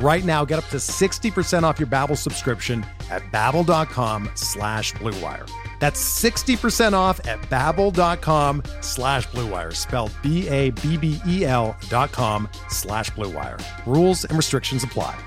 Right now, get up to 60% off your Babbel subscription at babbel.com slash bluewire. That's 60% off at babbel.com slash bluewire, spelled B-A-B-B-E-L dot com slash bluewire. Rules and restrictions apply.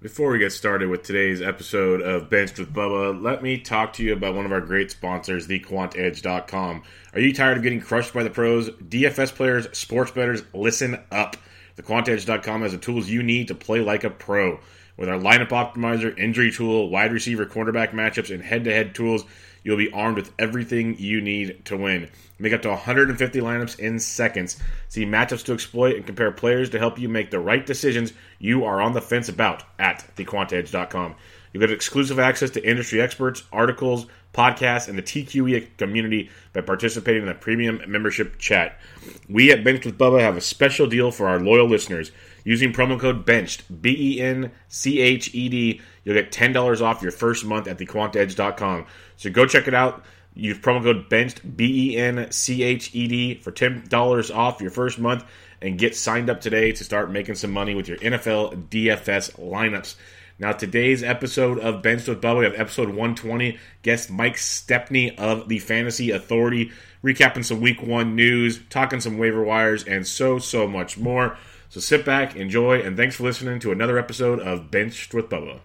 Before we get started with today's episode of Benched with Bubba, let me talk to you about one of our great sponsors, thequantedge.com. Are you tired of getting crushed by the pros? DFS players, sports bettors, listen up. TheQuantEdge.com has the tools you need to play like a pro. With our lineup optimizer, injury tool, wide receiver, cornerback matchups, and head to head tools, you'll be armed with everything you need to win. Make up to 150 lineups in seconds. See matchups to exploit and compare players to help you make the right decisions you are on the fence about at thequantedge.com. You get exclusive access to industry experts, articles, podcasts, and the TQE community by participating in the premium membership chat. We at Benched with Bubba have a special deal for our loyal listeners. Using promo code BENCHED, B E N C H E D, you'll get $10 off your first month at thequantedge.com. So go check it out. Use promo code BENCHED, B E N C H E D, for $10 off your first month and get signed up today to start making some money with your NFL DFS lineups. Now, today's episode of Benched with Bubba, we have episode 120. Guest Mike Stepney of the Fantasy Authority, recapping some week one news, talking some waiver wires, and so, so much more. So sit back, enjoy, and thanks for listening to another episode of Benched with Bubba.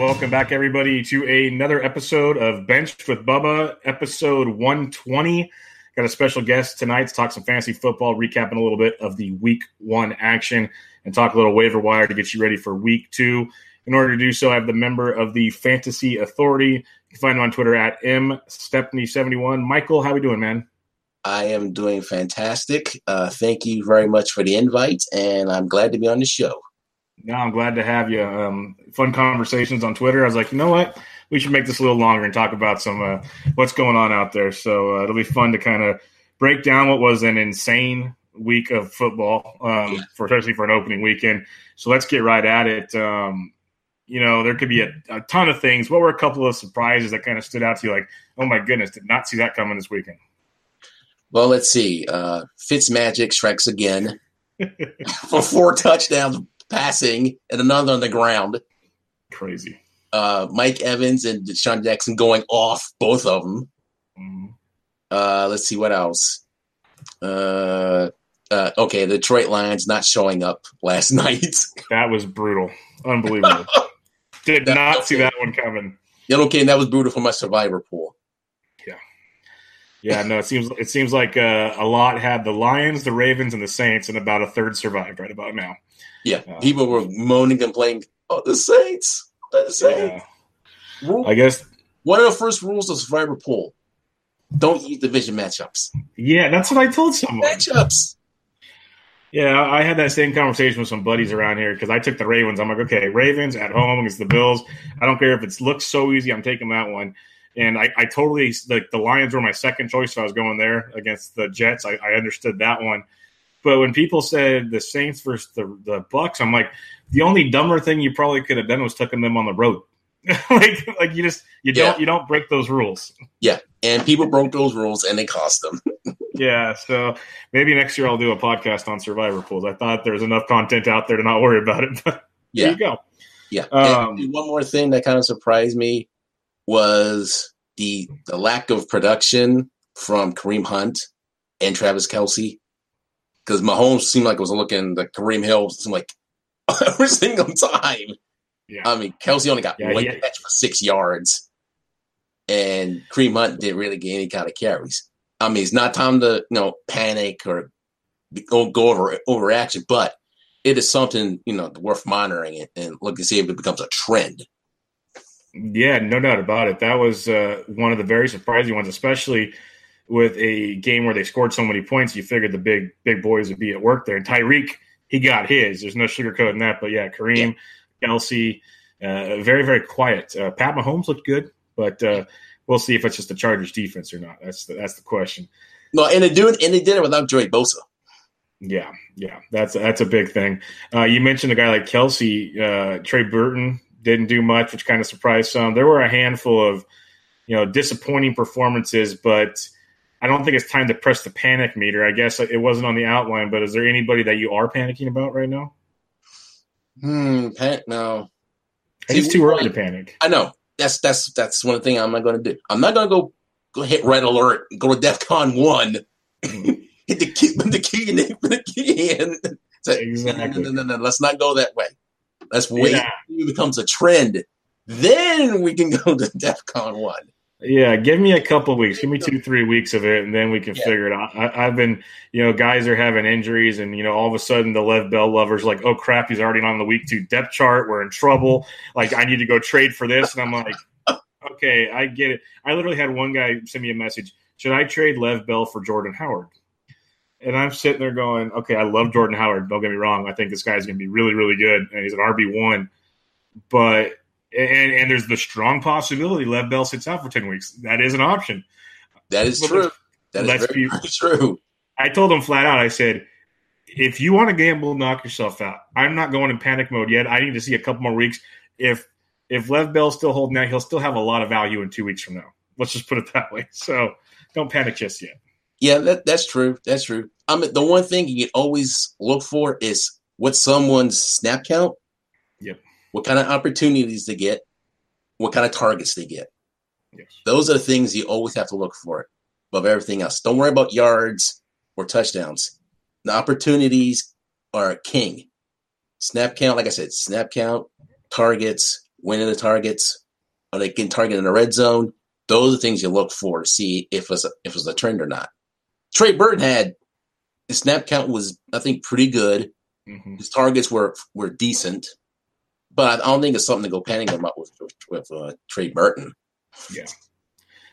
Welcome back, everybody, to another episode of Benched with Bubba, episode 120. Got a special guest tonight to talk some fantasy football, recapping a little bit of the week one action, and talk a little waiver wire to get you ready for week two. In order to do so, I have the member of the Fantasy Authority. You can find him on Twitter at mstepney71. Michael, how are we doing, man? I am doing fantastic. Uh, thank you very much for the invite, and I'm glad to be on the show. No, I'm glad to have you. Um, fun conversations on Twitter. I was like, you know what? We should make this a little longer and talk about some uh, what's going on out there. So uh, it'll be fun to kind of break down what was an insane week of football, um, for especially for an opening weekend. So let's get right at it. Um, you know, there could be a, a, ton of things. What were a couple of surprises that kind of stood out to you? Like, oh my goodness, did not see that coming this weekend. Well, let's see. Uh, Fitzmagic strikes again for four touchdowns passing and another on the ground. Crazy. Uh, Mike Evans and DeSean Jackson going off, both of them. Mm. Uh, let's see what else. Uh, uh, okay, the Detroit Lions not showing up last night. that was brutal. Unbelievable. Did that, not see that one coming. Yeah, okay, that was brutal for my survivor pool. Yeah. No, it seems it seems like uh, a lot had the Lions, the Ravens, and the Saints, and about a third survived right about now. Yeah, uh, people were moaning and playing. Oh, the Saints, the Saints. Yeah. Rule, I guess one of the first rules of Survivor Pool: don't use division matchups. Yeah, that's what I told someone. Matchups. Yeah, I had that same conversation with some buddies around here because I took the Ravens. I'm like, okay, Ravens at home against the Bills. I don't care if it looks so easy. I'm taking that one. And I, I totally like the Lions were my second choice, so I was going there against the Jets. I, I understood that one. But when people said the Saints versus the, the Bucks, I'm like, the only dumber thing you probably could have done was taking them on the road. like, like you just you don't you don't break those rules. Yeah, and people broke those rules and they cost them. yeah, so maybe next year I'll do a podcast on survivor pools. I thought there's enough content out there to not worry about it. But yeah. there you go. Yeah. Um, one more thing that kind of surprised me was the the lack of production from Kareem Hunt and Travis Kelce. Because Mahomes seemed like it was looking the Kareem Hill seemed like every single time. Yeah. I mean, Kelsey only got yeah, one catch for six yards, and Kareem Hunt didn't really get any kind of carries. I mean, it's not time to you know panic or go, go over overreaction, but it is something you know worth monitoring and look and see if it becomes a trend. Yeah, no doubt about it. That was uh, one of the very surprising ones, especially with a game where they scored so many points. You figured the big big boys would be at work there. And Tyreek, he got his. There's no sugarcoating that. But yeah, Kareem, yeah. Kelce, uh, very very quiet. Uh, Pat Mahomes looked good, but uh, we'll see if it's just the Chargers defense or not. That's the, that's the question. No, and they do it, and they did it without Joey Bosa. Yeah, yeah, that's that's a big thing. Uh, you mentioned a guy like Kelce, uh, Trey Burton didn't do much, which kind of surprised some. There were a handful of you know disappointing performances, but I don't think it's time to press the panic meter. I guess it wasn't on the outline, but is there anybody that you are panicking about right now? Hmm, pan- no. It's too early to panic. I know. That's that's that's one thing I'm not going to do. I'm not going to go go hit red alert, go to DefCon one, hit the key, the key, in the, key in. Say, exactly. No, no, no, no, let's not go that way. Let's wait yeah. it becomes a trend. Then we can go to DefCon one. Yeah, give me a couple weeks. Give me two, three weeks of it, and then we can yeah. figure it out. I, have been, you know, guys are having injuries, and you know, all of a sudden the Lev Bell lovers like, oh crap, he's already on the week two depth chart. We're in trouble. Like, I need to go trade for this, and I'm like, okay, I get it. I literally had one guy send me a message: Should I trade Lev Bell for Jordan Howard? And I'm sitting there going, okay, I love Jordan Howard. Don't get me wrong. I think this guy's going to be really, really good, and he's an RB one. But and and there's the strong possibility Lev Bell sits out for ten weeks. That is an option. That is but true. That is very, be, true. I told him flat out. I said, if you want to gamble, knock yourself out. I'm not going in panic mode yet. I need to see a couple more weeks. If if Lev Bell's still holding out, he'll still have a lot of value in two weeks from now. Let's just put it that way. So don't panic just yet. Yeah, that, that's true. That's true. I mean, the one thing you can always look for is what someone's snap count. Yep. What kind of opportunities they get, what kind of targets they get. Yes. Those are the things you always have to look for above everything else. Don't worry about yards or touchdowns. The opportunities are king. Snap count, like I said, snap count, targets, winning the targets. Are they getting targeted in the red zone? Those are the things you look for to see if it's a, if it's a trend or not. Trey Burton had his snap count was I think pretty good. Mm-hmm. His targets were were decent, but I don't think it's something to go panicking about with with uh, Trey Burton. Yeah.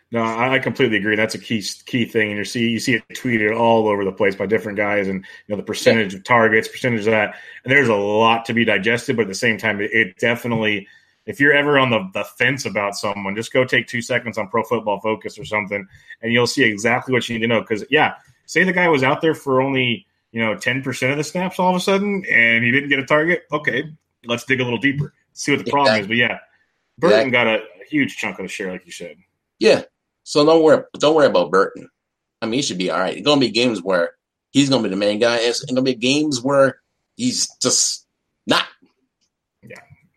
No, I completely agree. That's a key key thing, and you see you see it tweeted all over the place by different guys, and you know the percentage yeah. of targets, percentage of that, and there's a lot to be digested. But at the same time, it definitely, if you're ever on the, the fence about someone, just go take two seconds on Pro Football Focus or something, and you'll see exactly what you need to know. Because yeah, say the guy was out there for only you know ten percent of the snaps all of a sudden, and he didn't get a target. Okay, let's dig a little deeper, see what the problem exactly. is. But yeah, Burton got a, a huge chunk of the share, like you said. Yeah, so don't worry, don't worry about Burton. I mean, he should be all right. It's gonna be games where he's gonna be the main guy. It's gonna be games where he's just not.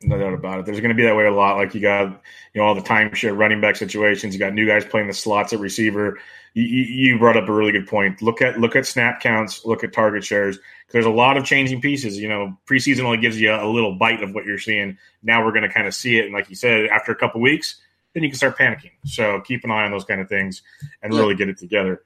No doubt about it. There's gonna be that way a lot. Like you got, you know, all the timeshare running back situations. You got new guys playing the slots at receiver. You, you brought up a really good point. Look at look at snap counts. Look at target shares. There's a lot of changing pieces. You know, preseason only gives you a little bite of what you're seeing. Now we're going to kind of see it, and like you said, after a couple weeks, then you can start panicking. So keep an eye on those kind of things and really get it together.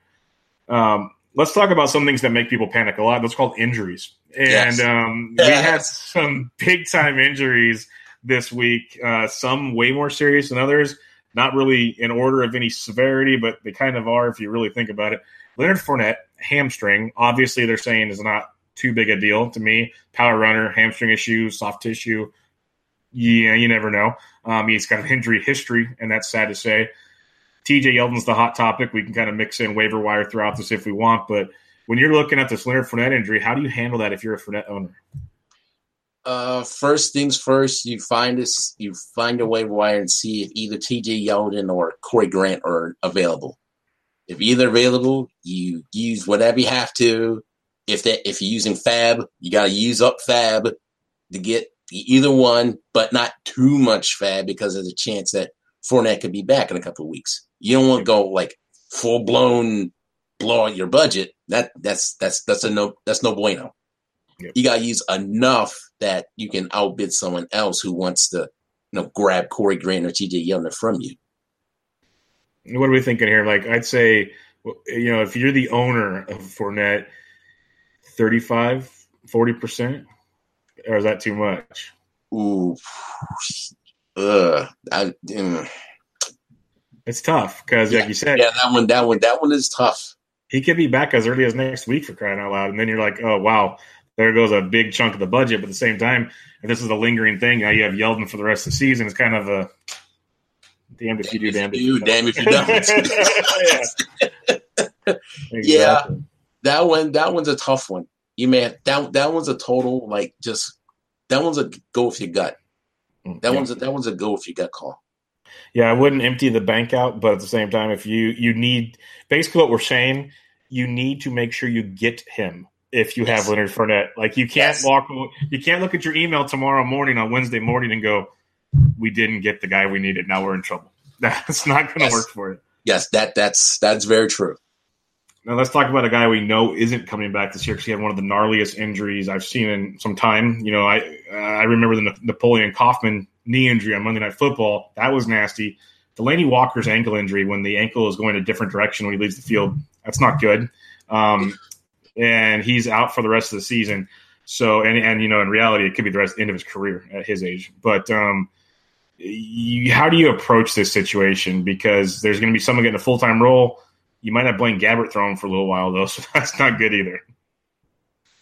Um, let's talk about some things that make people panic a lot. That's called injuries. And yes. um, yes. we had some big time injuries this week. Uh, some way more serious than others. Not really in order of any severity, but they kind of are if you really think about it. Leonard Fournette hamstring. Obviously, they're saying is not too big a deal to me. Power runner, hamstring issue, soft tissue. Yeah, you never know. Um, he's got an injury history, and that's sad to say. TJ Yeldon's the hot topic. We can kind of mix in waiver wire throughout this if we want, but when you're looking at this Leonard Fournette injury, how do you handle that if you're a Fournette owner? Uh, first things first, you find this, you find a waiver wire and see if either TJ Yeldon or Corey Grant are available. If either available, you use whatever you have to. If that, if you're using Fab, you got to use up Fab to get either one, but not too much Fab because there's a chance that Fournette could be back in a couple of weeks. You don't want to go like full blown blow out your budget. That that's that's that's a no that's no bueno. Yep. You got to use enough that you can outbid someone else who wants to, you know, grab Corey Grant or TJ Yeldon from you. What are we thinking here? Like, I'd say, you know, if you're the owner of Fournette, 35, 40%, or is that too much? Ooh. Ugh. I, mm. It's tough because, yeah, like you said, yeah, that one, that one, that one is tough. He could be back as early as next week for crying out loud, and then you're like, oh wow, there goes a big chunk of the budget. But at the same time, if this is a lingering thing, now you have Yeldon for the rest of the season. It's kind of a damned if you do, damned if you don't. Damn if you don't. yeah. exactly. yeah, that one, that one's a tough one. You man, that that one's a total like just that one's a go with your gut. Mm, that yeah. one's a, that one's a go if you gut call. Yeah, I wouldn't empty the bank out, but at the same time, if you you need basically what we're saying, you need to make sure you get him if you have Leonard Fournette. Like you can't yes. walk, you can't look at your email tomorrow morning on Wednesday morning and go, "We didn't get the guy we needed. Now we're in trouble." That's not going to yes. work for you. Yes, that that's that's very true. Now let's talk about a guy we know isn't coming back this year because he had one of the gnarliest injuries I've seen in some time. You know, I I remember the Napoleon Kaufman knee injury on Monday Night Football. That was nasty. Delanie Walker's ankle injury when the ankle is going a different direction when he leaves the field. That's not good. Um, and he's out for the rest of the season. So, and, and you know, in reality, it could be the rest end of his career at his age. But um, you, how do you approach this situation? Because there's going to be someone getting a full time role. You might have Blaine Gabbert thrown for a little while though, so that's not good either.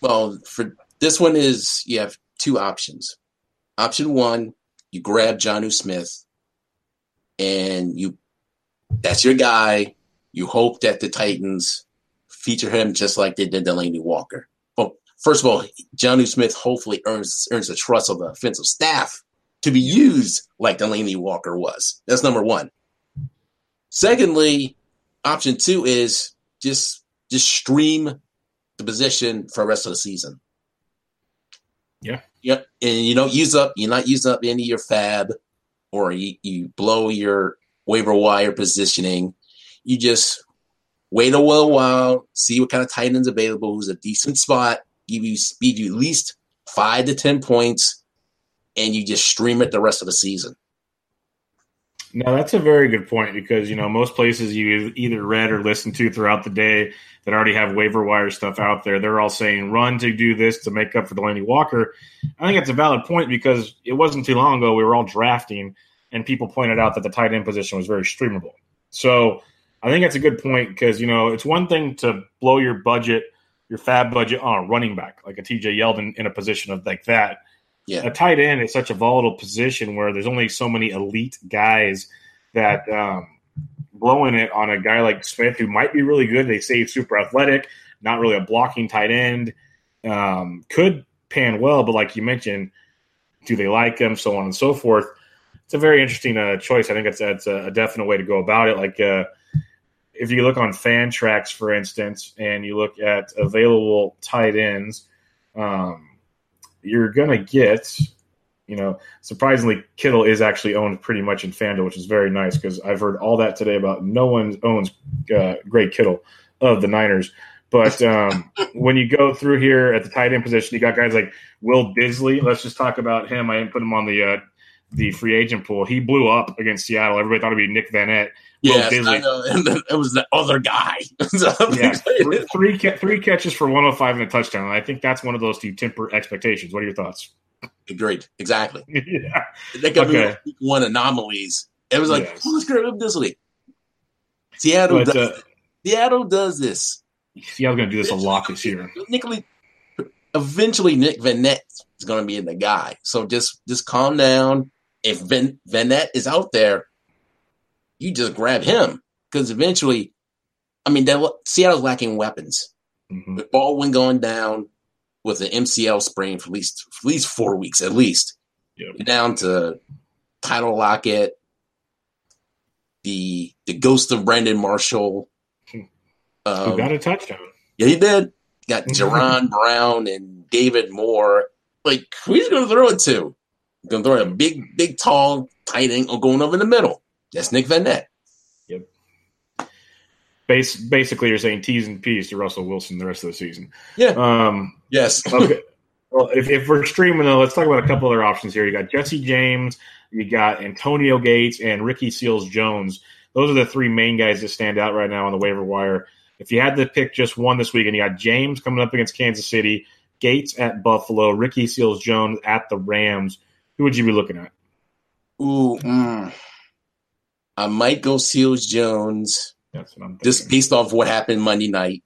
Well, for this one is you have two options. Option one, you grab Jonnu Smith, and you that's your guy. You hope that the Titans feature him just like they did Delanie Walker. Well, first of all, Jonnu Smith hopefully earns earns the trust of the offensive staff to be used like Delanie Walker was. That's number one. Secondly, option two is just just stream the position for the rest of the season. Yeah. Yep. And you don't use up you're not using up any of your fab or you, you blow your waiver wire positioning. You just wait a little while, see what kind of tight ends available, who's a decent spot, give you speed you at least five to ten points, and you just stream it the rest of the season. No, that's a very good point because you know most places you either read or listen to throughout the day that already have waiver wire stuff out there. They're all saying run to do this to make up for Delanie Walker. I think it's a valid point because it wasn't too long ago we were all drafting and people pointed out that the tight end position was very streamable. So I think that's a good point because you know it's one thing to blow your budget, your fab budget on a running back like a TJ Yeldon in a position of like that. Yeah. A tight end is such a volatile position where there's only so many elite guys that um, blowing it on a guy like Smith who might be really good. They say super athletic, not really a blocking tight end, um, could pan well, but like you mentioned, do they like him? So on and so forth. It's a very interesting uh, choice. I think it's that's a, definite way to go about it. Like uh, if you look on Fantrax, for instance, and you look at available tight ends, um, you're gonna get, you know, surprisingly, Kittle is actually owned pretty much in FanDuel, which is very nice because I've heard all that today about no one owns uh, Greg Kittle of the Niners. But um, when you go through here at the tight end position, you got guys like Will Dissly. Let's just talk about him. I didn't put him on the uh, the free agent pool. He blew up against Seattle. Everybody thought it'd be Nick I know. And it was the other guy. yeah, three, three catches for 105 and a touchdown. I think that's one of those to temper expectations. What are your thoughts? Great, Exactly. yeah. They could okay. be one anomalies. It was like, yes. oh, let's grab Dissly. Seattle but, does uh, Seattle does this. Seattle's going to do this a lot this year. Nicholas, eventually Nick Vannett is going to be in the guy. So just just calm down. If Van, Vannett is out there, you just grab him because eventually, I mean, Seattle's lacking weapons. Mm-hmm. With Baldwin going down with an MCL sprain for at least for at least four weeks at least, yep. down to Tyler Lockett, the the ghost of Brandon Marshall. Um, Who got a touchdown? Yeah, he did. Got Jaron Brown and David Moore. Like, who's going to throw it to? Going to throw a big, big, tall tight end or going over in the middle. That's Nick Vannett. Yep. Base, basically, you're saying T's and P's to Russell Wilson the rest of the season. Yeah. Um, yes. okay. Well, if, if we're streaming though, let's talk about a couple other options here. You got Jesse James, you got Antonio Gates, and Ricky Seals Jones. Those are the three main guys that stand out right now on the waiver wire. If you had to pick just one this week, and you got James coming up against Kansas City, Gates at Buffalo, Ricky Seals Jones at the Rams, who would you be looking at? Ooh, mm. I might go Seals Jones. That's what I'm thinking. Just based off what happened Monday night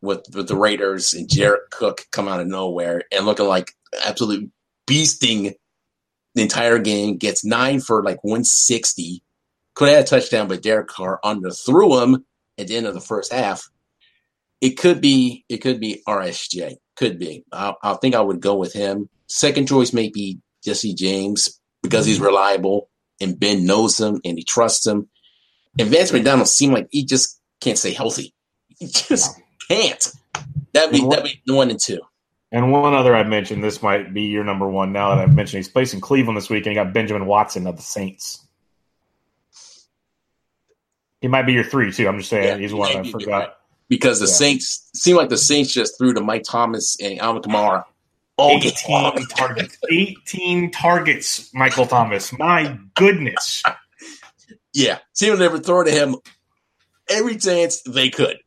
with with the Raiders and Jared Cook come out of nowhere and looking like absolute beasting the entire game. Gets nine for like 160. Could have had a touchdown, but Derek Carr underthrew him at the end of the first half. It could be it could be RSJ. Could be. I, I think I would go with him. Second choice may be Jesse James because he's mm-hmm. reliable and Ben knows him and he trusts him. And Vance McDonald seemed like he just can't stay healthy. He just can't. That'd be that'd be one and two. And one other I mentioned, this might be your number one now that I've mentioned. He's placing Cleveland this week, and he got Benjamin Watson of the Saints. He might be your three too. I'm just saying yeah, he's one I forgot. Because the yeah. Saints seem like the Saints just threw to Mike Thomas and Alvin Kamara. 18 targets. 18 targets, Michael Thomas. My goodness. Yeah. Team would never throw to him every chance they could.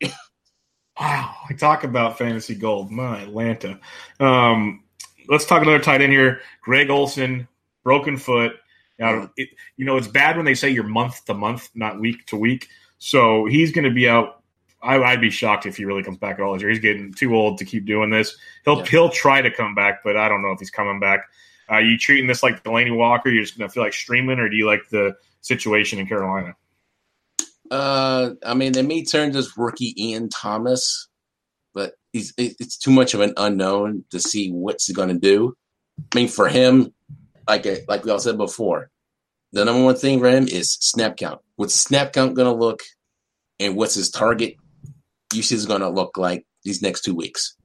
Wow. I talk about fantasy gold. My Atlanta. Um, let's talk another tight end here. Greg Olsen, broken foot. Now, it, you know, it's bad when they say you're month to month, not week to week. So he's going to be out. I, would be shocked if he really comes back at all this year. He's getting too old to keep doing this. He'll yeah. he'll try to come back, but I don't know if he's coming back. Are uh, you treating this like Delanie Walker? You're just going to feel like streaming, or do you like the situation in Carolina? Uh, I mean, they may turn this rookie Ian Thomas, but he's it's too much of an unknown to see what's he going to do. I mean, for him, like like we all said before, the number one thing for him is snap count. What's snap count going to look, and what's his target usage is going to look like these next two weeks?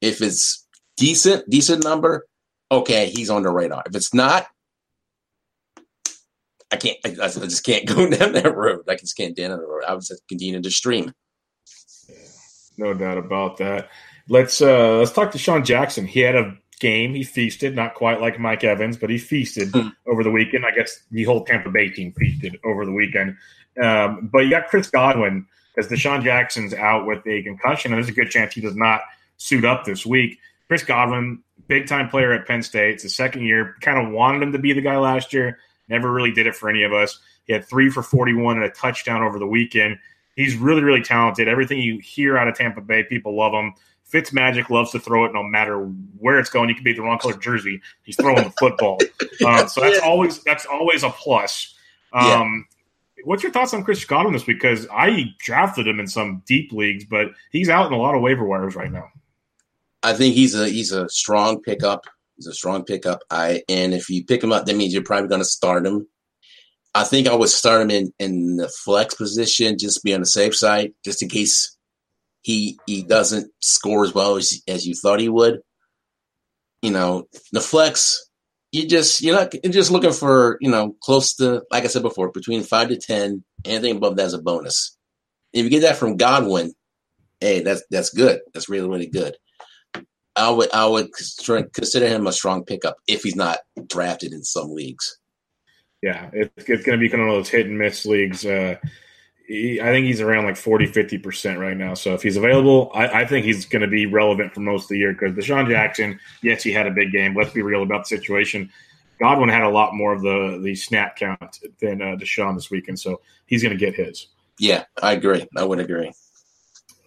If it's decent, decent number, okay, he's on the radar. If it's not, I can't. I, I just can't go down that road. I just can't down the road. I would just continue to stream. No doubt about that. Let's uh let's talk DeSean Jackson. He had a game. He feasted, not quite like Mike Evans, but he feasted mm. over the weekend. I guess the whole Tampa Bay team feasted over the weekend. Um, but you got Chris Godwin as DeSean Jackson's out with a concussion, and there's a good chance he does not suit up this week. Chris Godwin, big time player at Penn State. It's his second year. Kind of wanted him to be the guy last year. Never really did it for any of us. He had three for 41 and a touchdown over the weekend. He's really, really talented. Everything you hear out of Tampa Bay, people love him. Fitz Magic loves to throw it no matter where it's going. You could be the wrong color jersey. He's throwing the football. Um, so that's always that's always a plus. Um. What's your thoughts on Chris Godwin this week? Because I drafted him in some deep leagues, but he's out in a lot of waiver wires right now. I think he's a he's a strong pickup. He's a strong pickup. I and if you pick him up, that means you're probably going to start him. I think I would start him in in the flex position, just be on the safe side, just in case he he doesn't score as well as as you thought he would. You know, the flex, you just you're not you're just looking for you know close to like I said before, between five to ten. Anything above that is a bonus. If you get that from Godwin, hey, that's that's good. That's really really good. I would I would consider him a strong pickup if he's not drafted in some leagues. Yeah, it's, it's going to be kind of those hit and miss leagues. Uh, he, I think he's around like 40, 50% right now. So if he's available, I, I think he's going to be relevant for most of the year because DeSean Jackson, yes, he had a big game. Let's be real about the situation. Godwin had a lot more of the the snap count than uh, DeSean this weekend, so he's going to get his. Yeah, I agree. I would agree.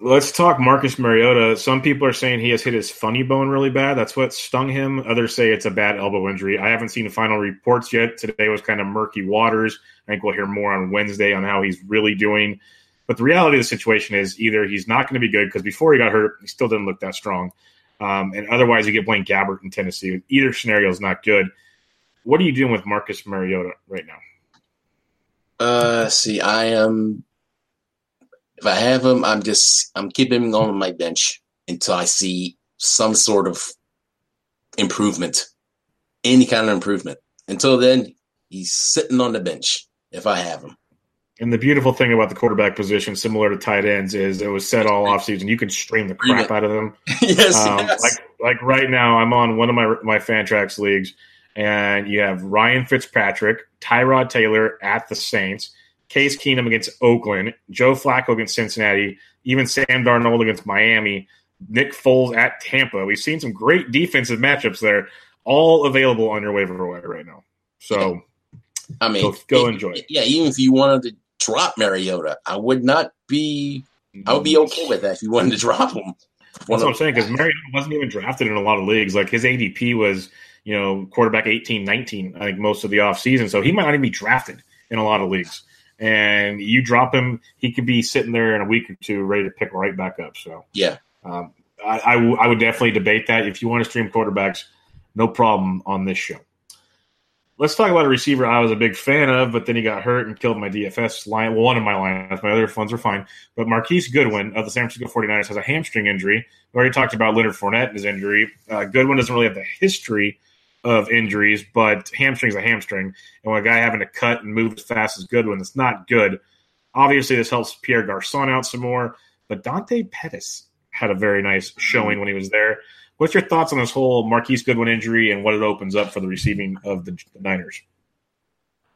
Let's talk Marcus Mariota. Some people are saying he has hit his funny bone really bad. That's what stung him. Others say it's a bad elbow injury. I haven't seen the final reports yet. Today was kind of murky waters. I think we'll hear more on Wednesday on how he's really doing. But the reality of the situation is either he's not going to be good because before he got hurt, he still didn't look that strong. Um, and otherwise, you get Blaine Gabbert in Tennessee. Either scenario is not good. What are you doing with Marcus Mariota right now? Uh, see, I am if I have him, I'm just I'm keeping him on my bench until I see some sort of improvement, any kind of improvement. Until then, he's sitting on the bench if I have him. And the beautiful thing about the quarterback position, similar to tight ends, is it was set all offseason. You can stream the crap out of them. yes, um, yes. Like like right now, I'm on one of my my Fantrax leagues, and you have Ryan Fitzpatrick, Tyrod Taylor at the Saints, Case Keenum against Oakland, Joe Flacco against Cincinnati, even Sam Darnold against Miami, Nick Foles at Tampa. We've seen some great defensive matchups there, all available on your waiver wire right now. So, I mean, go, go enjoy. It. Yeah, even if you wanted to drop Mariota, I would not be. I would be mm-hmm. okay with that if you wanted to drop him. That's what I'm saying because Mariota wasn't even drafted in a lot of leagues. Like his ADP was, you know, quarterback 18, 19, I think most of the offseason. So he might not even be drafted in a lot of leagues and you drop him, he could be sitting there in a week or two, ready to pick right back up. So yeah, um, I, I, w- I would definitely debate that. If you want to stream quarterbacks, no problem on this show. Let's talk about a receiver I was a big fan of, but then he got hurt and killed my DFS line. Well, one of my lines. My other ones are fine. But Marquise Goodwin of the San Francisco 49ers has a hamstring injury. We already talked about Leonard Fournette and his injury. Uh, Goodwin doesn't really have the history of injuries, but hamstring's a hamstring. And when a guy having to cut and move as fast as Goodwin, it's not good. Obviously, this helps Pierre Garcon out some more, but Dante Pettis had a very nice showing when he was there. What's your thoughts on this whole Marquise Goodwin injury and what it opens up for the receiving of the, Niners?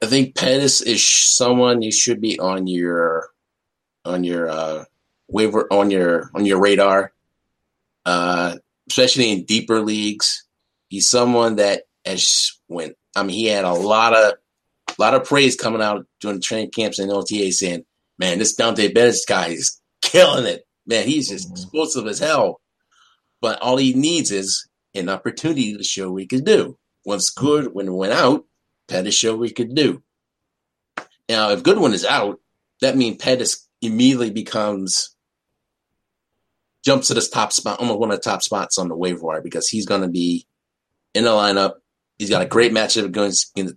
I think Pettis is someone you should be on your on your uh, waiver on your on your radar, uh, especially in deeper leagues he's someone that as when I mean he had a lot of a lot of praise coming out during the training camps and OTA saying, "Man, this Dante Pettis guy is killing it. Man, he's just mm-hmm. explosive as hell." But all he needs is an opportunity to show what he could do. Once good when it went out, Pettis showed what he could do. Now, if Goodwin is out, that means Pettis immediately becomes jumps to this top spot, almost one of the top spots on the waiver wire because he's going to be in the lineup. He's got a great matchup going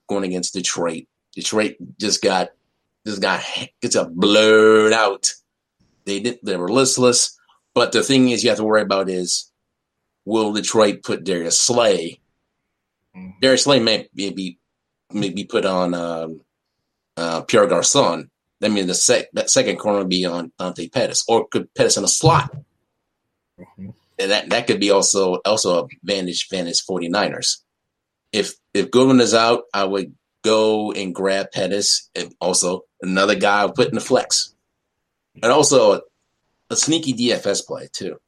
going against Detroit. Detroit just got just got gets a blown out. They did they were listless, but the thing is you have to worry about is will Detroit put Darius Slay? Mm-hmm. Darius Slay may maybe maybe put on um, uh, Pierre Garcon. That means the sec- that second corner would be on Dante Pettis, or could Pettis in a slot. Mm-hmm and that, that could be also also a advantage advantage 49ers. If if Goodwin is out, I would go and grab Pettis and also another guy I put in the flex. And also a sneaky DFS play too.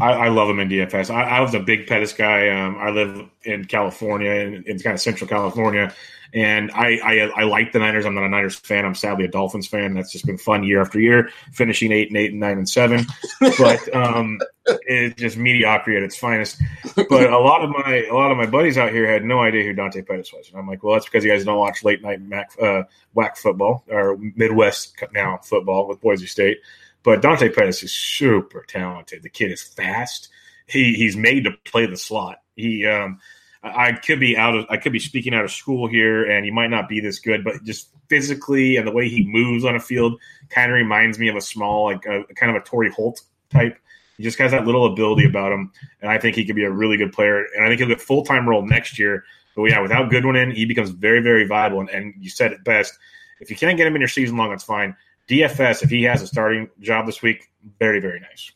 I, I, love him in DFS. I, I was a big Pettis guy. Um, I live in California, in, in kind of Central California, and I, I, I like the Niners. I'm not a Niners fan. I'm sadly a Dolphins fan. That's just been fun year after year, finishing eight and eight and nine and seven. But um, it's just mediocrity at its finest. But a lot of my a lot of my buddies out here had no idea who Dante Pettis was, and I'm like, well, that's because you guys don't watch late night Mac, uh, WAC football or Midwest now football with Boise State. But Dante Pettis is super talented. The kid is fast. He he's made to play the slot. He um, I could be out of I could be speaking out of school here, and he might not be this good, but just physically and the way he moves on a field kind of reminds me of a small, like a kind of a Torry Holt type. He just has that little ability about him, and I think he could be a really good player. And I think he'll get full time role next year. But yeah, without Goodwin in, he becomes very very viable. And, and you said it best. If you can't get him in your season long, that's fine. DFS, if he has a starting job this week, very, very nice.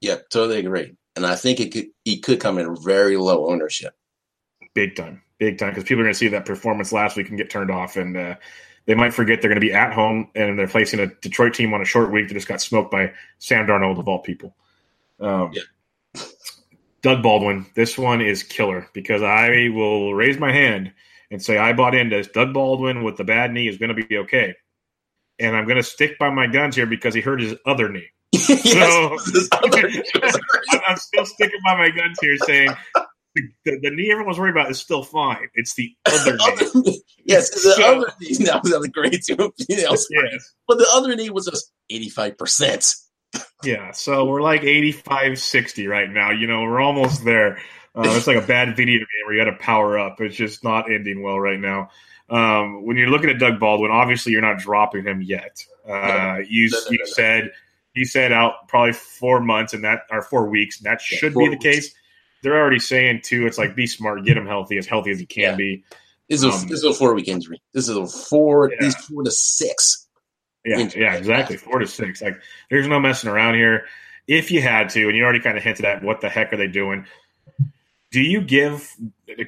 Yeah, totally agree. And I think it could he could come in very low ownership. Big time. Big time. Because people are going to see that performance last week and get turned off. And uh, they might forget they're going to be at home and they're facing a Detroit team on a short week that just got smoked by Sam Darnold, of all people. Um, yeah. Doug Baldwin, this one is killer because I will raise my hand and say I bought into Doug Baldwin with the bad knee is going to be okay and I'm going to stick by my guns here because he hurt his other knee. yes, so I'm still sticking by my guns here, saying the, the, the, knee everyone's worried about is still fine. It's the other knee. yes, the so, other knee. That was the great too. yes. But the other knee was just 85%. Yeah, so we're like 85 60 right now. You know, we're almost there. Uh, it's like a bad video game where you got to power up. It's just not ending well right now. Um, when you're looking at Doug Baldwin, obviously you're not dropping him yet. Uh, you no, no, you no, said you said out probably four months and that or four weeks, and that yeah, should be the weeks. case. They're already saying too. It's like be smart, get him healthy, as healthy as he can yeah. be. This is, um, a, this is a four week injury. This is a four, yeah. these four to six. Yeah, injury. yeah, exactly. Four to six. Like there's no messing around here. If you had to, and you already kind of hinted at what the heck are they doing, do you give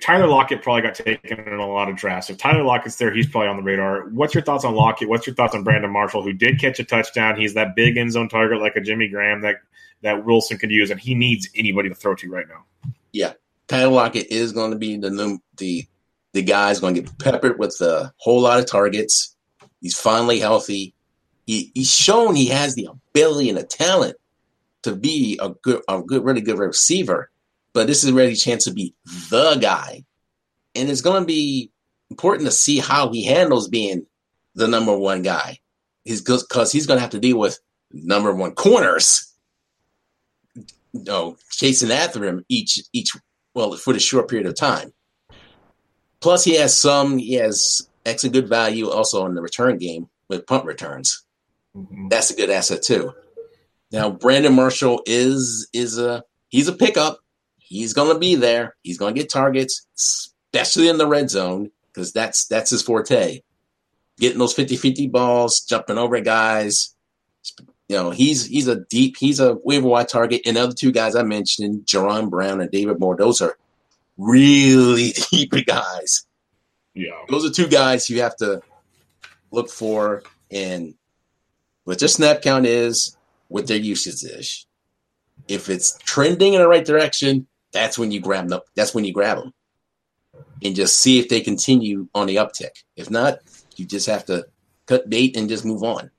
Tyler Lockett probably got taken in a lot of drafts. If Tyler Lockett's there, he's probably on the radar. What's your thoughts on Lockett? What's your thoughts on Brandon Marshall, who did catch a touchdown? He's that big end zone target like a Jimmy Graham that that Wilson could use, and he needs anybody to throw to right now. Yeah, Tyler Lockett is going to be the the the guy's going to get peppered with a whole lot of targets. He's finally healthy. He, he's shown he has the ability and the talent to be a good, a good, really good receiver but this is really a chance to be the guy. And it's going to be important to see how he handles being the number one guy. He's because he's going to have to deal with number one corners. You know, chasing after him each each well for the short period of time. Plus, he has some he has excellent good value also in the return game with punt returns. Mm-hmm. That's a good asset too. Now, Brandon Marshall is is a he's a pickup he's going to be there. He's going to get targets, especially in the red zone, because that's that's his forte. Getting those 50-50 balls, jumping over guys. You know, he's he's a deep, he's a waiver wide target. And the other two guys I mentioned, Jaron Brown and David Moore, those are really deep guys. Yeah. Those are two guys you have to look for and what their snap count is, what their usage is. If it's trending in the right direction, that's when you grab them. That's when you grab them, and just see if they continue on the uptick. If not, you just have to cut bait and just move on.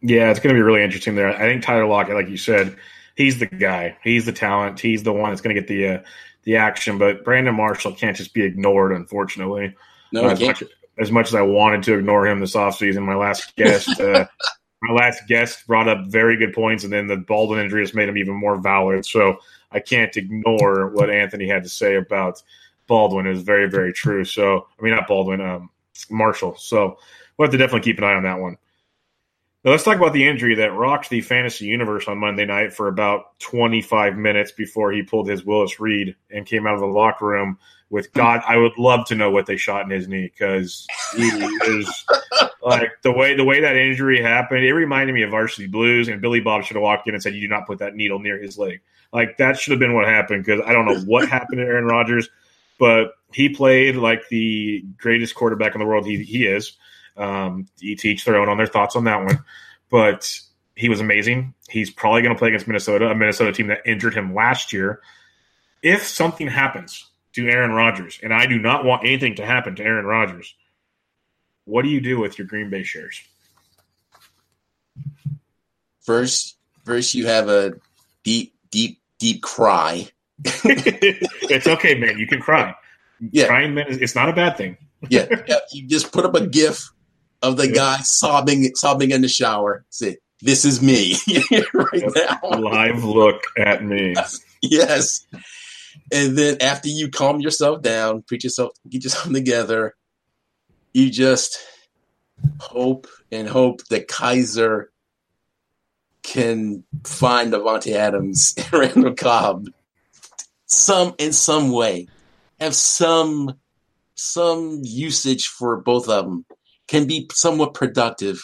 Yeah, it's going to be really interesting there. I think Tyler Lockett, like you said, he's the guy. He's the talent. He's the one that's going to get the uh, the action. But Brandon Marshall can't just be ignored, unfortunately. No, as, much, as much as I wanted to ignore him this offseason, my last guest, uh, my last guest brought up very good points, and then the Baldwin injury has made him even more valid. So I can't ignore what Anthony had to say about Baldwin. It was very, very true. So, I mean, not Baldwin, um, Marshall. So, we'll have to definitely keep an eye on that one. Now, let's talk about the injury that rocked the fantasy universe on Monday night for about 25 minutes before he pulled his Willis Reed and came out of the locker room with God. I would love to know what they shot in his knee because like the way the way that injury happened. It reminded me of Varsity Blues, and Billy Bob should have walked in and said, "You do not put that needle near his leg." Like that should have been what happened because I don't know what happened to Aaron Rodgers, but he played like the greatest quarterback in the world. He he is. Um, each their own on their thoughts on that one, but he was amazing. He's probably going to play against Minnesota, a Minnesota team that injured him last year. If something happens to Aaron Rodgers, and I do not want anything to happen to Aaron Rodgers, what do you do with your Green Bay shares? First, first you have a deep, deep deep cry. it's okay, man. You can cry. Yeah, crying, man, it's not a bad thing. yeah, yeah, you just put up a GIF of the yeah. guy sobbing, sobbing in the shower. See, "This is me right now." Live look at me. yes, and then after you calm yourself down, preach yourself, get yourself together, you just hope and hope that Kizer can find Davante Adams and Randall Cobb some in some way, have some some usage for both of them, can be somewhat productive,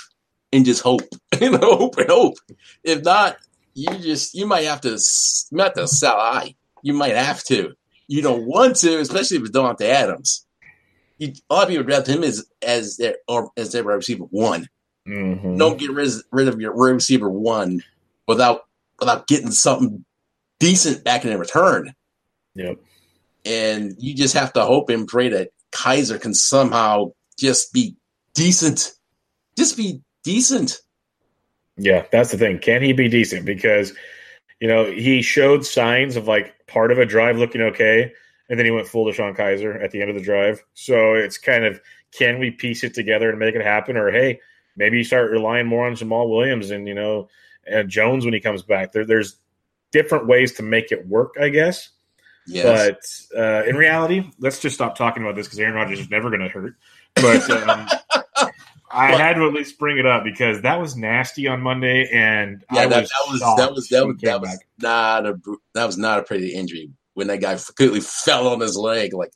and just hope and hope and hope. If not, you just you might have to you might have to sell high. You might have to. You don't want to, especially if with Davante Adams. You, a lot of people draft him as as their or as their receiver one. Mm-hmm. Don't get rid, rid of your receiver one without without getting something decent back in return. Yep. And you just have to hope and pray that Kizer can somehow just be decent. Just be decent. Yeah, that's the thing. Can he be decent? Because you know he showed signs of like part of a drive looking okay, and then he went full DeShone Kizer at the end of the drive. So it's kind of can we piece it together and make it happen, or hey, maybe you start relying more on Jamaal Williams and you know and Jones when he comes back. There, there's different ways to make it work, I guess. Yes. But uh, in reality, let's just stop talking about this because Aaron Rodgers is never going to hurt. But um, I had to at least bring it up because that was nasty on Monday, and yeah, that, was that was that was that was, that was not a that was not a pretty injury when that guy completely fell on his leg. Like,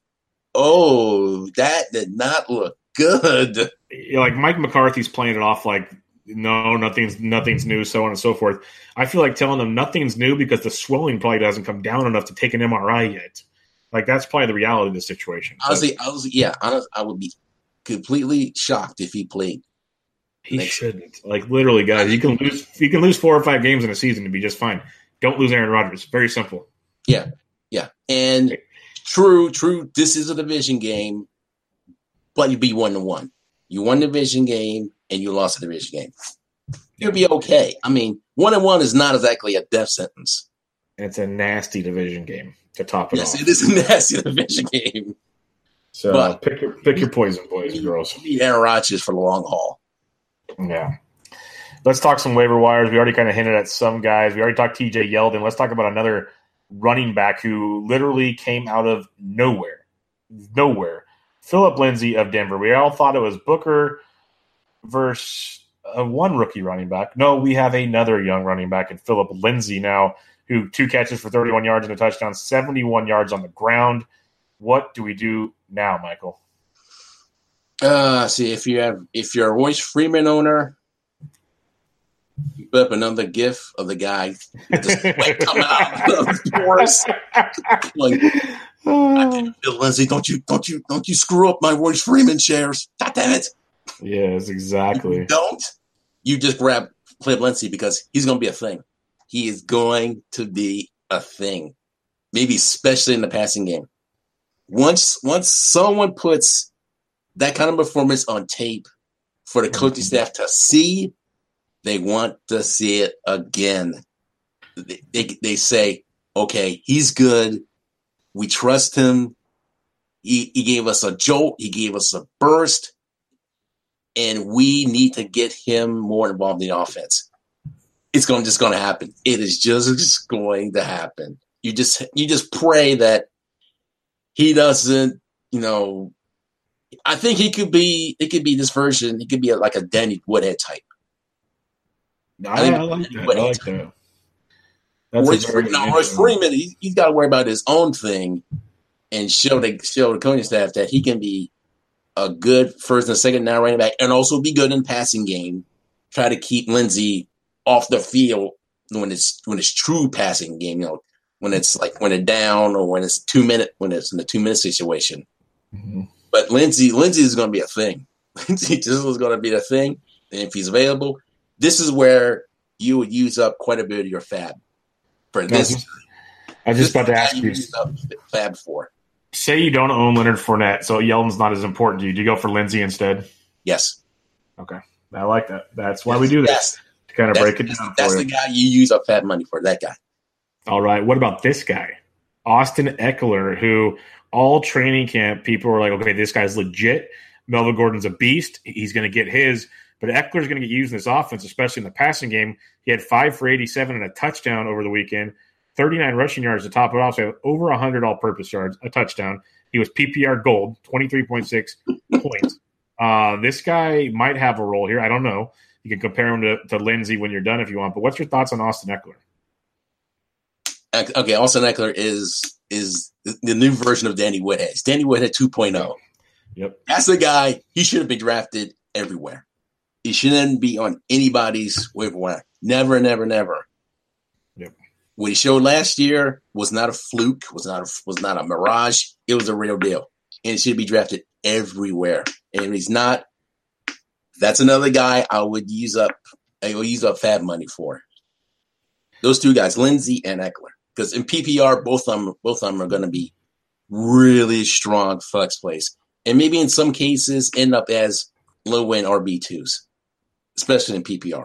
oh, that did not look good. Like Mike McCarthy's playing it off like no, nothing's nothing's new, so on and so forth. I feel like telling them nothing's new because the swelling probably doesn't come down enough to take an MRI yet. Like that's probably the reality of the situation. Honestly, but, was, yeah, honestly, I would be completely shocked if he played. He shouldn't. Like literally, guys, you can lose you can lose four or five games in a season and be just fine. Don't lose Aaron Rodgers. Very simple. Yeah, yeah, and true, true. This is a division game, but you be one to one. You won the division game and you lost the division game. You'll be okay. I mean, one and one is not exactly a death sentence. And It's a nasty division game to top it yes, off. it is a nasty division game. So but pick your pick your poison, boys and girls. Need Aaron Rodgers for the long haul. Yeah. Let's talk some waiver wires. We already kind of hinted at some guys. We already talked TJ Yeldon. Let's talk about another running back who literally came out of nowhere. Nowhere. Phillip Lindsay of Denver. We all thought it was Booker versus uh, one rookie running back. No, we have another young running back in Phillip Lindsay now, who two catches for 31 yards and a touchdown, 71 yards on the ground. What do we do now, Michael? Uh, see if you have if you're a Royce Freeman owner, you put up another GIF of the guy with the sweat coming out of the pores. like, Phil Lindsay, don't you don't you don't you screw up my Royce Freeman shares? God damn it! Yes, exactly. You don't you just grab Phillip Lindsay because he's going to be a thing. He is going to be a thing, maybe especially in the passing game. Once once someone puts that kind of performance on tape for the coaching mm-hmm. staff to see, they want to see it again. They, they, they say, okay, he's good. We trust him. He, he gave us a jolt. He gave us a burst and we need to get him more involved in the offense. It's going just going to happen. It is just going to happen. You just you just pray that he doesn't, you know. I think he could be. It could be this version. He could be a, like a Danny Woodhead type. I, I, I like that. I like that. That's Royce, Freeman, now, Royce Freeman, he, has got to worry about his own thing and show the show the coaching staff that he can be a good first and second down running back and also be good in passing game. Try to keep Lindsay off the field when it's when it's true passing game, you know, when it's like when it's down or when it's two minute when it's in a two minute situation. Mm-hmm. But Lindsay, Lindsay is going to be a thing. Lindsay just is going to be a thing, and if he's available, this is where you would use up quite a bit of your FAAB for this. I was just about to ask you, you FAAB for say you don't own Leonard Fournette, so Yeldon's not as important to you. Do you go for Lindsay instead? Yes. Okay, I like that. That's why yes. we do this yes. to kind of that's, break it down. That's the you. guy you use up FAAB money for. That guy. All right. What about this guy, Austin Ekeler, who all training camp people were like, okay, this guy's legit. Melvin Gordon's a beast. He's going to get his. But Ekeler's going to get used in this offense, especially in the passing game. He had five for 87 and a touchdown over the weekend. 39 rushing yards to top it off. So over 100 all purpose yards, a touchdown. He was PPR gold, 23.6 points. Uh, this guy might have a role here. I don't know. You can compare him to, to Lindsay when you're done if you want. But what's your thoughts on Austin Ekeler? Okay, Austin Ekeler is is the new version of Danny Woodhead. Danny Woodhead 2.0. Yep. That's the guy. He should have been drafted everywhere. He shouldn't be on anybody's waiver wire. Never, never, never what he showed last year was not a fluke, was not a, was not a mirage. It was a real deal, and he should be drafted everywhere. And he's not. That's another guy I would use up. I will use up FAAB money for. Those two guys, Lindsay and Ekeler, because in PPR, both of them, both of them are going to be really strong flex plays, and maybe in some cases end up as low end RB twos, especially in PPR.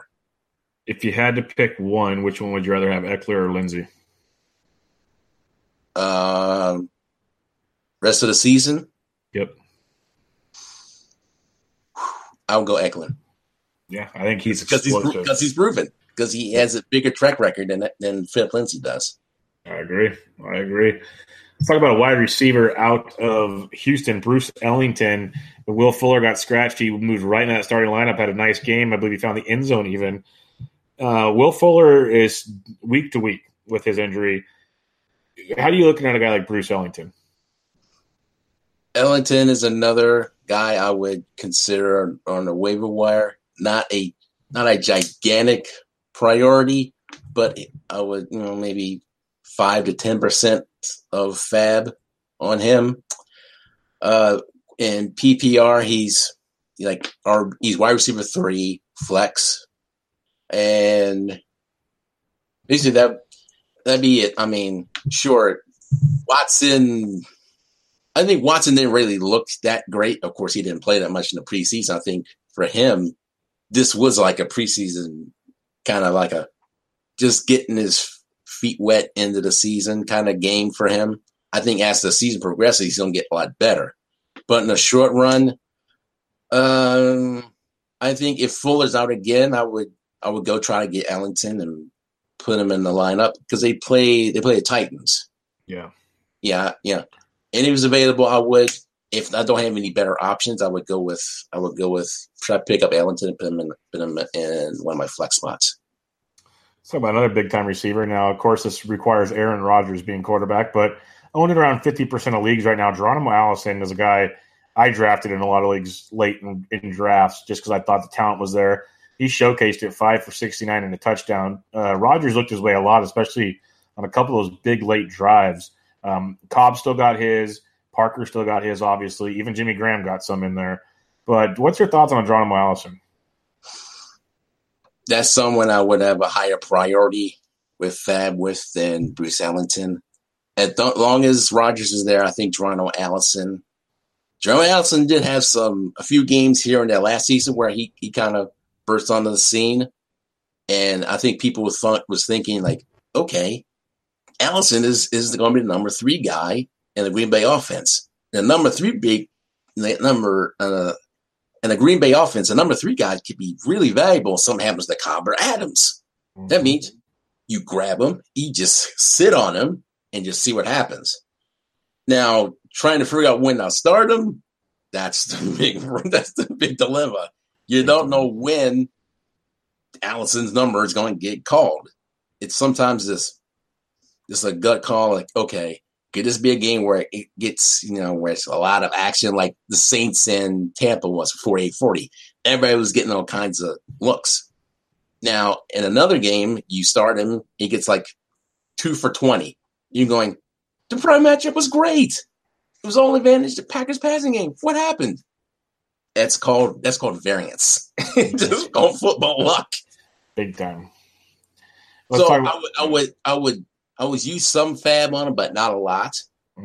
If you had to pick one, which one would you rather have, Ekeler or Lindsay? Um, rest of the season, Yep. I'll go Ekeler Yeah, I think he's because he's because he's proven because he has a bigger track record than than Phillip Lindsay does. I agree. I agree. Let's talk about a wide receiver out of Houston, Bruce Ellington. Will Fuller got scratched, he moved right in that starting lineup, had a nice game. I believe he found the end zone even. Uh, Will Fuller is week to week with his injury. How do you looking at a guy like Bruce Ellington? Ellington is another guy I would consider on the waiver wire. Not a not a gigantic priority, but I would you know maybe five to ten percent of FAAB on him. Uh, in PPR, he's like our he's wide receiver three flex, and basically that that'd be it. I mean, sure, Watson. I think Watson didn't really look that great. Of course, he didn't play that much in the preseason. I think for him, this was like a preseason kind of like a just getting his feet wet into the season kind of game for him. I think as the season progresses, he's going to get a lot better. But in the short run, um, I think if Fuller's out again, I would I would go try to get Ellington and put him in the lineup because they play they play the Titans. Yeah. Yeah, yeah. And he was available, I would. If I don't have any better options, I would go with I would go with try to pick up Ellington and put him in put him in one of my flex spots. So about another big time receiver. Now, of course, this requires Aaron Rodgers being quarterback, but owned it around 50% of leagues right now. Geronimo Allison is a guy I drafted in a lot of leagues late in, in drafts just because I thought the talent was there. He showcased it five for 69 and a touchdown. Uh, Rodgers looked his way a lot, especially on a couple of those big late drives. Um, Cobb still got his. Parker still got his, obviously. Even Jimmy Graham got some in there. But what's your thoughts on Geronimo Allison? That's someone I would have a higher priority with FAAB with than Bruce Ellington. As long as Rodgers is there, I think Toronto Allison. Geronimo Allison did have some a few games here in that last season where he, he kind of burst onto the scene, and I think people fun, was thinking like, okay, Allison is is going to be the number three guy in the Green Bay offense. The number three big number uh, in the Green Bay offense, the number three guy could be really valuable if something happens to Cobb or Adams. Mm-hmm. That means you grab him, you just sit on him, and just see what happens. Now, trying to figure out when I start him, that's the big that's the big dilemma. You don't know when Allison's number is going to get called. It's sometimes this this a gut call, like, okay, could this be a game where it gets, you know, where it's a lot of action, like the Saints and Tampa was 48 40. Everybody was getting all kinds of looks. Now, in another game, you start him, he gets like two for 20. You're going, the prime matchup was great. It was all advantage to Packers passing game. What happened? That's called that's called variance. Just called football luck. Big time. Let's so I would, I would I would I would use some FAAB on him, but not a lot.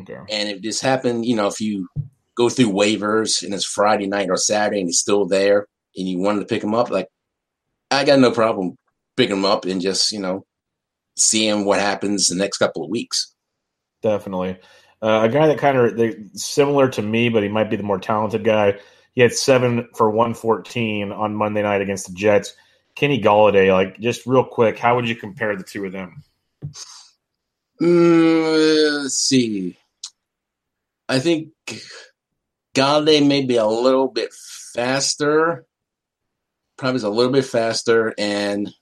Okay. And if this happened, you know, if you go through waivers and it's Friday night or Saturday and he's still there and you wanted to pick him up, like I got no problem picking him up and just, you know, seeing what happens the next couple of weeks. Definitely. Uh, a guy that kind of similar to me, but he might be the more talented guy. He had seven for 114 on Monday night against the Jets. Kenny Golladay, like just real quick, how would you compare the two of them? Mm, let's see. I think Golladay may be a little bit faster. Probably is a little bit faster and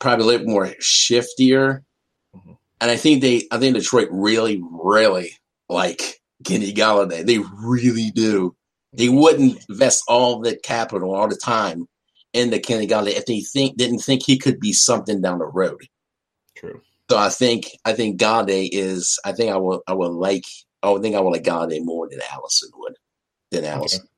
probably a little more shiftier. Mm-hmm. And I think they, I think Detroit really, really like Kenny Golladay. They really do. They wouldn't invest all the capital all the time into Kenny Golladay if they think didn't think he could be something down the road. True. So I think I think Golladay is I think I will I will like I would think I will like Golladay more than Allison would than Allison. Okay.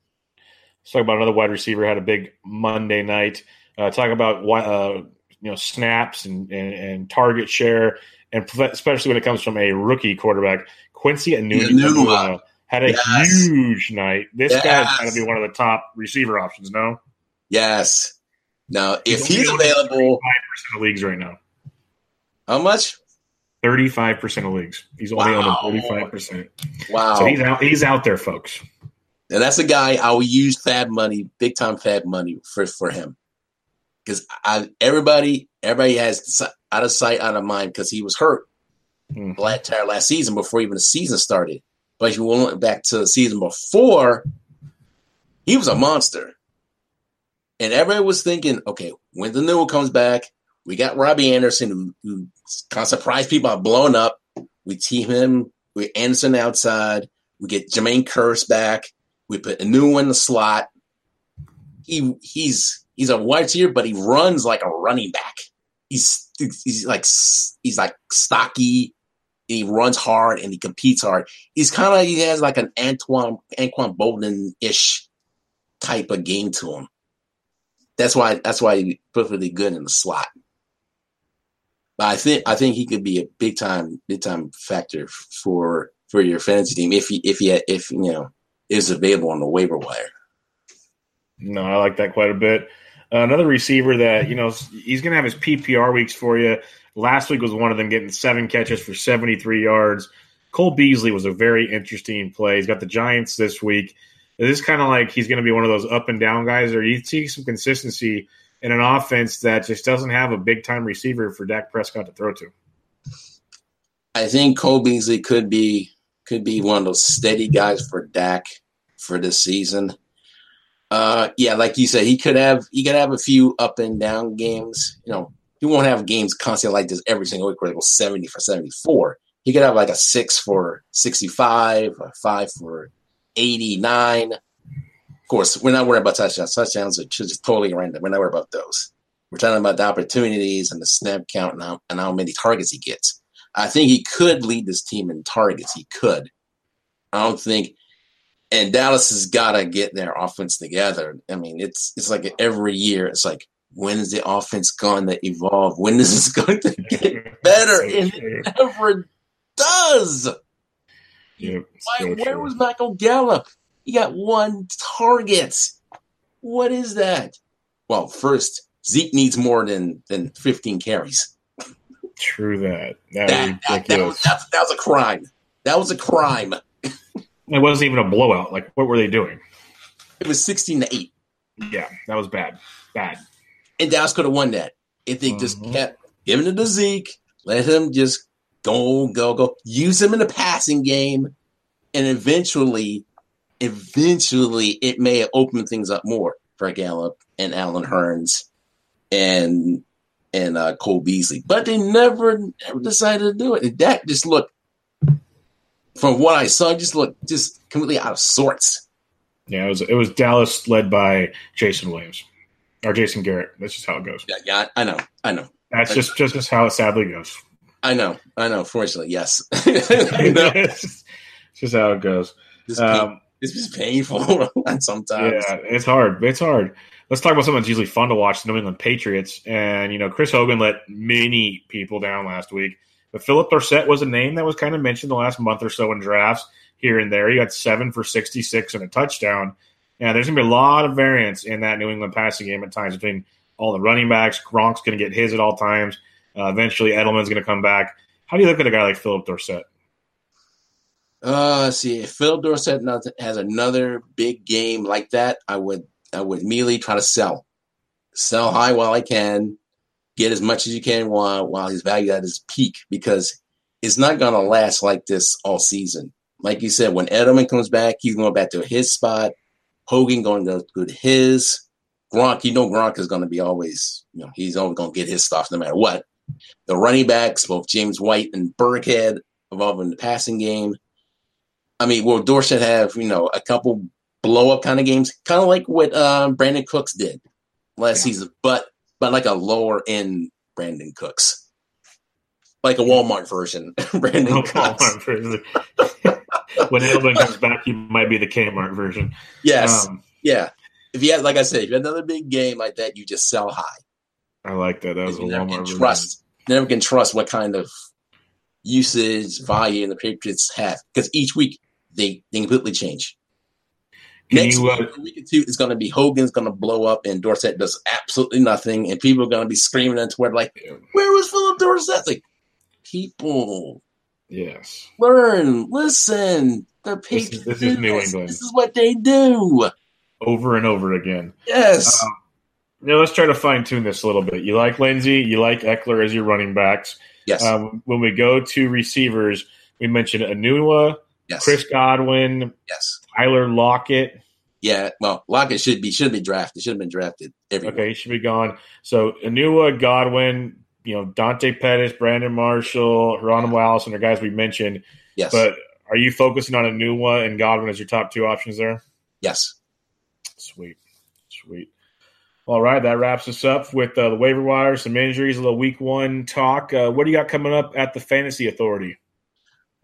Let's talk about another wide receiver had a big Monday night. Uh, talk about uh, you know snaps and, and, and target share, and especially when it comes from a rookie quarterback, Quincy Enunwa had a yes. huge night. This yes. guy's going to be one of the top receiver options. No. Yes. Now, if he's, he's available, five percent of leagues right now. How much? Thirty-five percent of leagues. He's only wow. on thirty-five percent. Wow! So he's out. He's out there, folks. And that's a guy I will use FAAB money, big time FAAB money for for him, because everybody everybody has out of sight, out of mind because he was hurt mm. last last season before even the season started. But if you went back to the season before, he was a monster. And everybody was thinking, okay, when the new one comes back, we got Robby Anderson, who, who kind of surprised people by blowing up. We team him with Anderson outside. We get Jermaine Kearse back. We put Enunwa in the slot. He he's he's a wide receiver, but he runs like a running back. He's he's like he's like stocky. He runs hard and he competes hard. He's kind of he has like an Antoine Anquan Boldin ish type of game to him. That's why that's why he's perfectly good in the slot. But I think I think he could be a big time big time factor for for your fantasy team if he if he if you know is available on the waiver wire. No, I like that quite a bit. Uh, another receiver that you know he's going to have his PPR weeks for you. Last week was one of them, getting seven catches for seventy three yards. Cole Beasley was a very interesting play. He's got the Giants this week. Is this kind of like he's going to be one of those up and down guys, or you see some consistency in an offense that just doesn't have a big time receiver for Dak Prescott to throw to? I think Cole Beasley could be could be one of those steady guys for Dak for this season. Uh, yeah, like you said, he could have he could have a few up and down games. You know, he won't have games constantly like this every single week where they go seventy for seventy four. He could have like a six for sixty five, a five for 89. Of course, we're not worried about touchdowns. Touchdowns are just totally random. We're not worried about those. We're talking about the opportunities and the snap count and how, and how many targets he gets. I think he could lead this team in targets. He could. I don't think, and Dallas has got to get their offense together. I mean, it's it's like every year. It's like when is the offense going to evolve? When is this going to get better? And it never does. Yep, Why, where was Michael Gallup? He got one target. What is that? Well, first, Zeke needs more than than 15 carries. True that. That, that, that, that was, that, that was a crime. That was a crime. It wasn't even a blowout. Like, what were they doing? It was 16 to 8. Yeah, that was bad. Bad. And Dallas could have won that if they mm-hmm. just kept giving it to Zeke, let him just go, go, go. Use him in the passing game, and eventually, eventually, it may open things up more for Gallup and Allen Hurns and and uh, Cole Beasley. But they never, never decided to do it. And Dak just looked, from what I saw, just looked just completely out of sorts. Yeah, it was it was Dallas led by Jason Williams or Jason Garrett. That's just how it goes. Yeah, yeah, I know, I know. That's just just, just how it sadly goes. I know, I know. Fortunately, yes. it's just how it goes. Um, it's just painful sometimes. Yeah, it's hard. It's hard. Let's talk about something that's usually fun to watch: the New England Patriots. And you know, Chris Hogan let many people down last week, but Phillip Dorsett was a name that was kind of mentioned the last month or so in drafts here and there. He got seven for sixty-six and a touchdown. And there's to be a lot of variance in that New England passing game at times between all the running backs. Gronk's to get his at all times. Uh, eventually, Edelman's to come back. How do you look at a guy like Phillip Dorsett? Uh, see, if Phil Dorsett has another big game like that, I would I would immediately try to sell, sell high while I can, get as much as you can while while he's valued at his peak because it's not going to last like this all season. Like you said, when Edelman comes back, he's going back to his spot. Hogan going to go to his. Gronk, you know, Gronk is going to be always, you know, he's always going to get his stuff no matter what. The running backs, both James White and Burkhead, involved in the passing game. I mean, will Dorsett have, you know, a couple blow up kind of games, kind of like what um, Brandin Cooks did last yeah. season, but but like a lower end Brandin Cooks, like a Walmart version. Brandin Cooks. Walmart version. when Edelman comes back, he might be the Kmart version. Yes, um, yeah. If you have, like I said, if you have another big game like that, you just sell high. I like that. That was a never can trust. Never can trust what kind of usage volume the Patriots have because each week they, they completely change. Can Next you, uh, week, or two is going to be Hogan's going to blow up and Dorsett does absolutely nothing, and people are going to be screaming on Twitter like, "Where was Phillip Dorsett?" Like, people, yes, learn, listen. The Patriots. This, this is New England. This is what they do over and over again. Yes. Um, now let's try to fine tune this a little bit. You like Lindsay, you like Ekeler as your running backs. Yes. Um, when we go to receivers, we mentioned Enunwa, yes. Chris Godwin, yes, Tyler Lockett. Yeah, well, Lockett should be should be drafted. Should have been drafted. Everywhere. Okay, he should be gone. So Enunwa, Godwin, you know Dante Pettis, Brandon Marshall, Geronimo Allison are guys we mentioned. Yes. But are you focusing on Enunwa and Godwin as your top two options there? Yes. Sweet, sweet. All right, that wraps us up with uh, the waiver wire, some injuries, a little week one talk. Uh, what do you got coming up at the Fantasy Authority?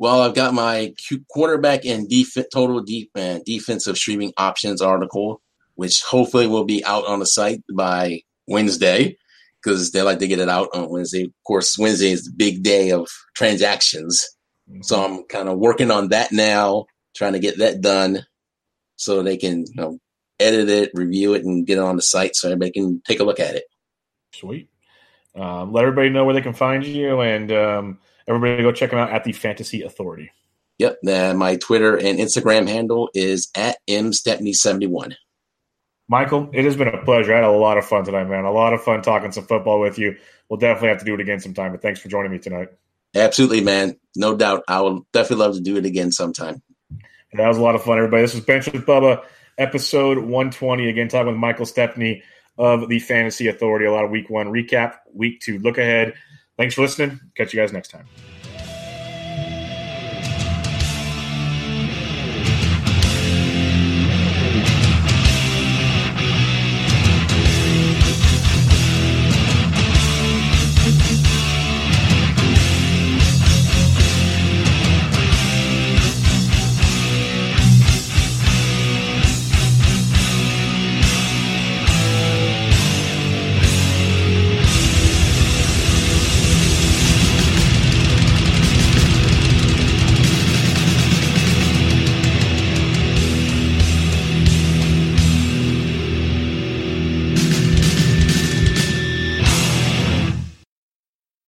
Well, I've got my quarterback and def- total uh, defensive streaming options article, which hopefully will be out on the site by Wednesday because they like to get it out on Wednesday. Of course, Wednesday is the big day of transactions. Mm-hmm. So I'm kind of working on that now, trying to get that done so they can you know, edit it, review it, and get it on the site so everybody can take a look at it. Sweet. Um, let everybody know where they can find you, and um, everybody go check them out at the Fantasy Authority. Yep. Uh, my Twitter and Instagram handle is at mstepney71. Michael, it has been a pleasure. I had a lot of fun tonight, man. A lot of fun talking some football with you. We'll definitely have to do it again sometime, but thanks for joining me tonight. Absolutely, man. No doubt. I will definitely love to do it again sometime. That was a lot of fun, everybody. This was Bench with Bubba episode 120. Again, talking with Michael Stepney of the Fantasy Authority. A lot of week one recap, week two look ahead. Thanks for listening. Catch you guys next time.